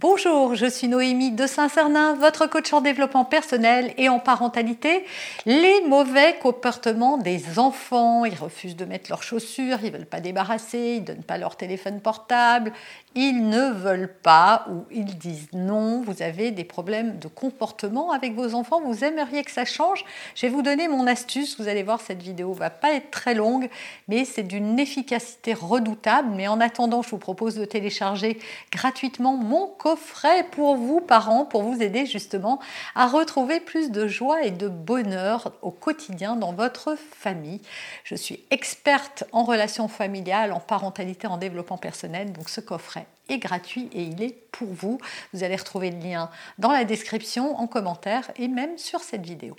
Bonjour, je suis Noémie de Saint-Cernin, votre coach en développement personnel et en parentalité. Les mauvais comportements des enfants, ils refusent de mettre leurs chaussures, ils ne veulent pas débarrasser, ils ne donnent pas leur téléphone portable, ils ne veulent pas ou ils disent non, vous avez des problèmes de comportement avec vos enfants, vous aimeriez que ça change. Je vais vous donner mon astuce, vous allez voir cette vidéo va pas être très longue, mais c'est d'une efficacité redoutable. Mais en attendant, je vous propose de télécharger gratuitement mon coffret pour vous, parents, pour vous aider justement à retrouver plus de joie et de bonheur au quotidien dans votre famille. Je suis experte en relations familiales, en parentalité, en développement personnel, donc ce coffret est gratuit et il est pour vous. Vous allez retrouver le lien dans la description, en commentaire et même sur cette vidéo.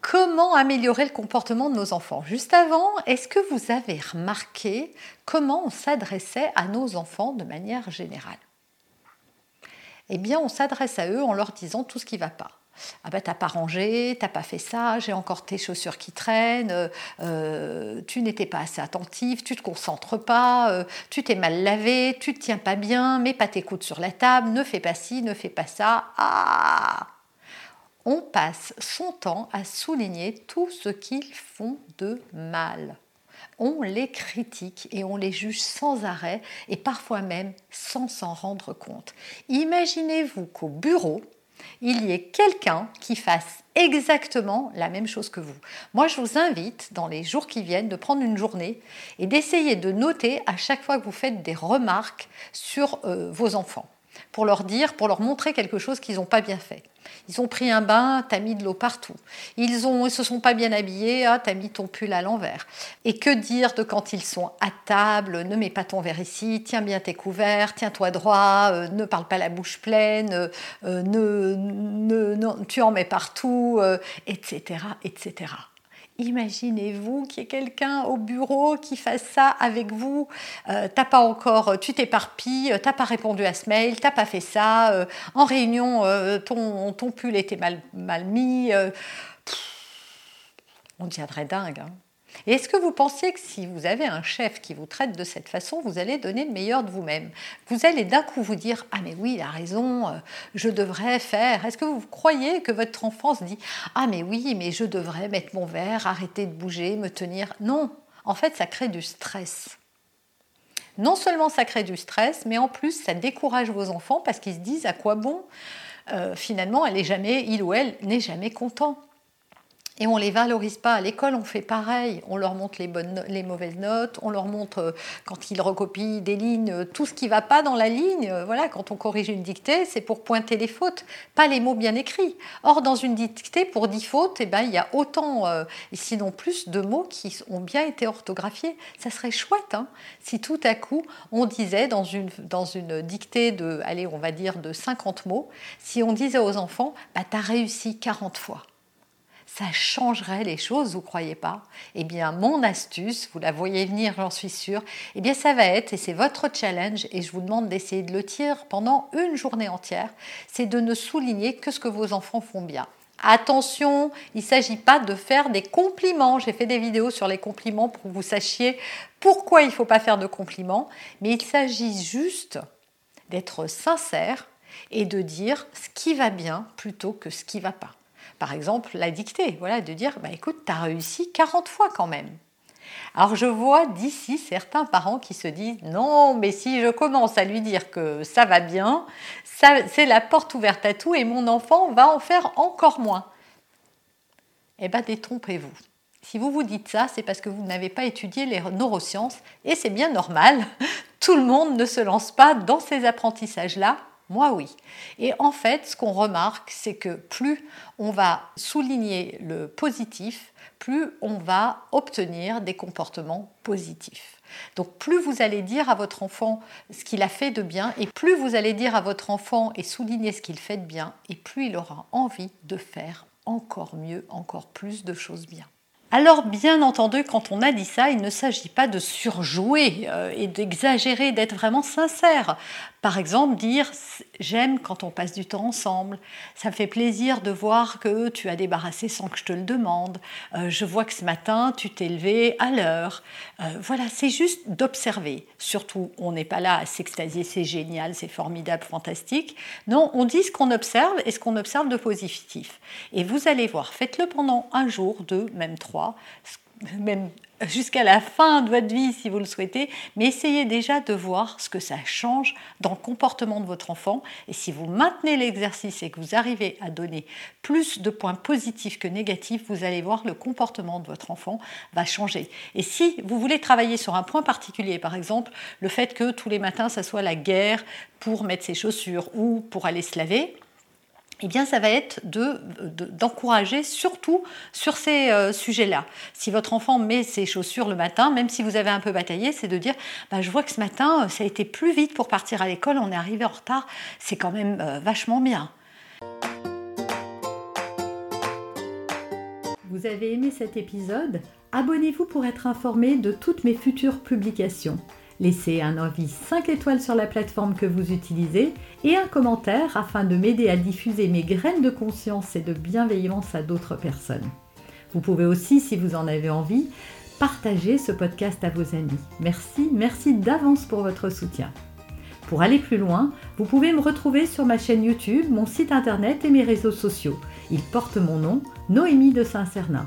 Comment améliorer le comportement de nos enfants? Juste avant, est-ce que vous avez remarqué comment on s'adressait à nos enfants de manière générale? Eh bien, on s'adresse à eux en leur disant tout ce qui ne va pas. Ah ben t'as pas rangé, t'as pas fait ça, j'ai encore tes chaussures qui traînent, euh, tu n'étais pas assez attentif, tu te concentres pas, euh, tu t'es mal lavé, tu te tiens pas bien, mets pas tes coudes sur la table, ne fais pas ci, ne fais pas ça. Ah On passe son temps à souligner tout ce qu'ils font de mal. On les critique et on les juge sans arrêt et parfois même sans s'en rendre compte. Imaginez-vous qu'au bureau, il y ait quelqu'un qui fasse exactement la même chose que vous. Moi, je vous invite, dans les jours qui viennent, de prendre une journée et d'essayer de noter à chaque fois que vous faites des remarques sur euh, vos enfants, pour leur dire, pour leur montrer quelque chose qu'ils n'ont pas bien fait. Ils ont pris un bain, t'as mis de l'eau partout. Ils ne se sont pas bien habillés, ah, t'as mis ton pull à l'envers. Et que dire de quand ils sont à table, ne mets pas ton verre ici, tiens bien tes couverts, tiens-toi droit, euh, ne parle pas la bouche pleine, euh, euh, ne, tu en mets partout, etc., etc. Imaginez-vous qu'il y ait quelqu'un au bureau qui fasse ça avec vous. Euh, t'as pas encore, tu t'éparpilles, t'as pas répondu à ce mail, t'as pas fait ça. Euh, en réunion, euh, ton, ton, pull était mal, mal mis. on deviendrait dingue. Hein. Et est-ce que vous pensez que si vous avez un chef qui vous traite de cette façon, vous allez donner le meilleur de vous-même? Vous allez d'un coup vous dire Ah, mais oui, il a raison, euh, je devrais faire. Est-ce que vous croyez que votre enfant dit Ah, mais oui, mais je devrais mettre mon verre, arrêter de bouger, me tenir Non, en fait, ça crée du stress. Non seulement ça crée du stress, mais en plus, ça décourage vos enfants parce qu'ils se disent À quoi bon? Euh, Finalement, elle est jamais, il ou elle n'est jamais content et on les valorise pas. À l'école, on fait pareil. On leur montre les, mauvaises notes, on leur montre euh, quand ils recopient des lignes, euh, tout ce qui va pas dans la ligne. Euh, voilà, quand on corrige une dictée, c'est pour pointer les fautes, pas les mots bien écrits. Or, dans une dictée, pour 10 fautes, eh ben, il y a autant, sinon plus, de mots qui ont bien été orthographiés. Ça serait chouette hein, si tout à coup, on disait dans une, dictée de, allez, on va dire de 50 mots, si on disait aux enfants, bah, tu réussi 40 fois ça changerait les choses, vous croyez pas? Eh bien, mon astuce, vous la voyez venir, j'en suis sûre, eh bien, ça va être, et c'est votre challenge, et je vous demande d'essayer de le tirer pendant une journée entière, c'est de ne souligner que ce que vos enfants font bien. Attention, il ne s'agit pas de faire des compliments. J'ai fait des vidéos sur les compliments pour que vous sachiez pourquoi il ne faut pas faire de compliments, mais il s'agit juste d'être sincère et de dire ce qui va bien plutôt que ce qui ne va pas. Par exemple, la dictée, voilà, de dire, bah, écoute, tu as réussi 40 fois quand même. Alors je vois d'ici certains parents qui se disent non, mais si je commence à lui dire que ça va bien, c'est la porte ouverte à tout et mon enfant va en faire encore moins. Eh bien, détrompez-vous. Si vous vous dites ça, c'est parce que vous n'avez pas étudié les neurosciences et c'est bien normal. Tout le monde ne se lance pas dans ces apprentissages-là Moi, oui. Et en fait, ce qu'on remarque, c'est que plus on va souligner le positif, plus on va obtenir des comportements positifs. Donc plus vous allez dire à votre enfant ce qu'il a fait de bien, et plus vous allez dire à votre enfant et souligner ce qu'il fait de bien, et plus il aura envie de faire encore mieux, encore plus de choses bien. Alors bien entendu, quand on a dit ça, il ne s'agit pas de surjouer euh, et d'exagérer, d'être vraiment sincère. Par exemple, dire j'aime quand on passe du temps ensemble, ça me fait plaisir de voir que tu as débarrassé sans que je te le demande, euh, je vois que ce matin tu t'es levé à l'heure. Euh, voilà, c'est juste d'observer. Surtout, on n'est pas là à s'extasier, c'est génial, c'est formidable, fantastique. Non, on dit ce qu'on observe et ce qu'on observe de positif. Et vous allez voir, faites-le pendant un jour, deux, même trois, même jusqu'à la fin de votre vie si vous le souhaitez, mais essayez déjà de voir ce que ça change dans le comportement de votre enfant. Et si vous maintenez l'exercice et que vous arrivez à donner plus de points positifs que négatifs, vous allez voir le comportement de votre enfant va changer. Et si vous voulez travailler sur un point particulier, par exemple le fait que tous les matins ça soit la guerre pour mettre ses chaussures ou pour aller se laver, eh bien, ça va être d'encourager surtout sur ces euh, sujets-là. Si votre enfant met ses chaussures le matin, même si vous avez un peu bataillé, c'est de dire bah, Je vois que ce matin, euh, ça a été plus vite pour partir à l'école, on est arrivé en retard, c'est quand même euh, vachement bien. Vous avez aimé cet épisode? Abonnez-vous pour être informé de toutes mes futures publications. Laissez un avis 5 étoiles sur la plateforme que vous utilisez et un commentaire afin de m'aider à diffuser mes graines de conscience et de bienveillance à d'autres personnes. Vous pouvez aussi, si vous en avez envie, partager ce podcast à vos amis. Merci, merci d'avance pour votre soutien. Pour aller plus loin, vous pouvez me retrouver sur ma chaîne YouTube, mon site internet et mes réseaux sociaux. Ils portent mon nom, Noémie de Saint-Cernin.